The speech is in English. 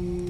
Mm-hmm.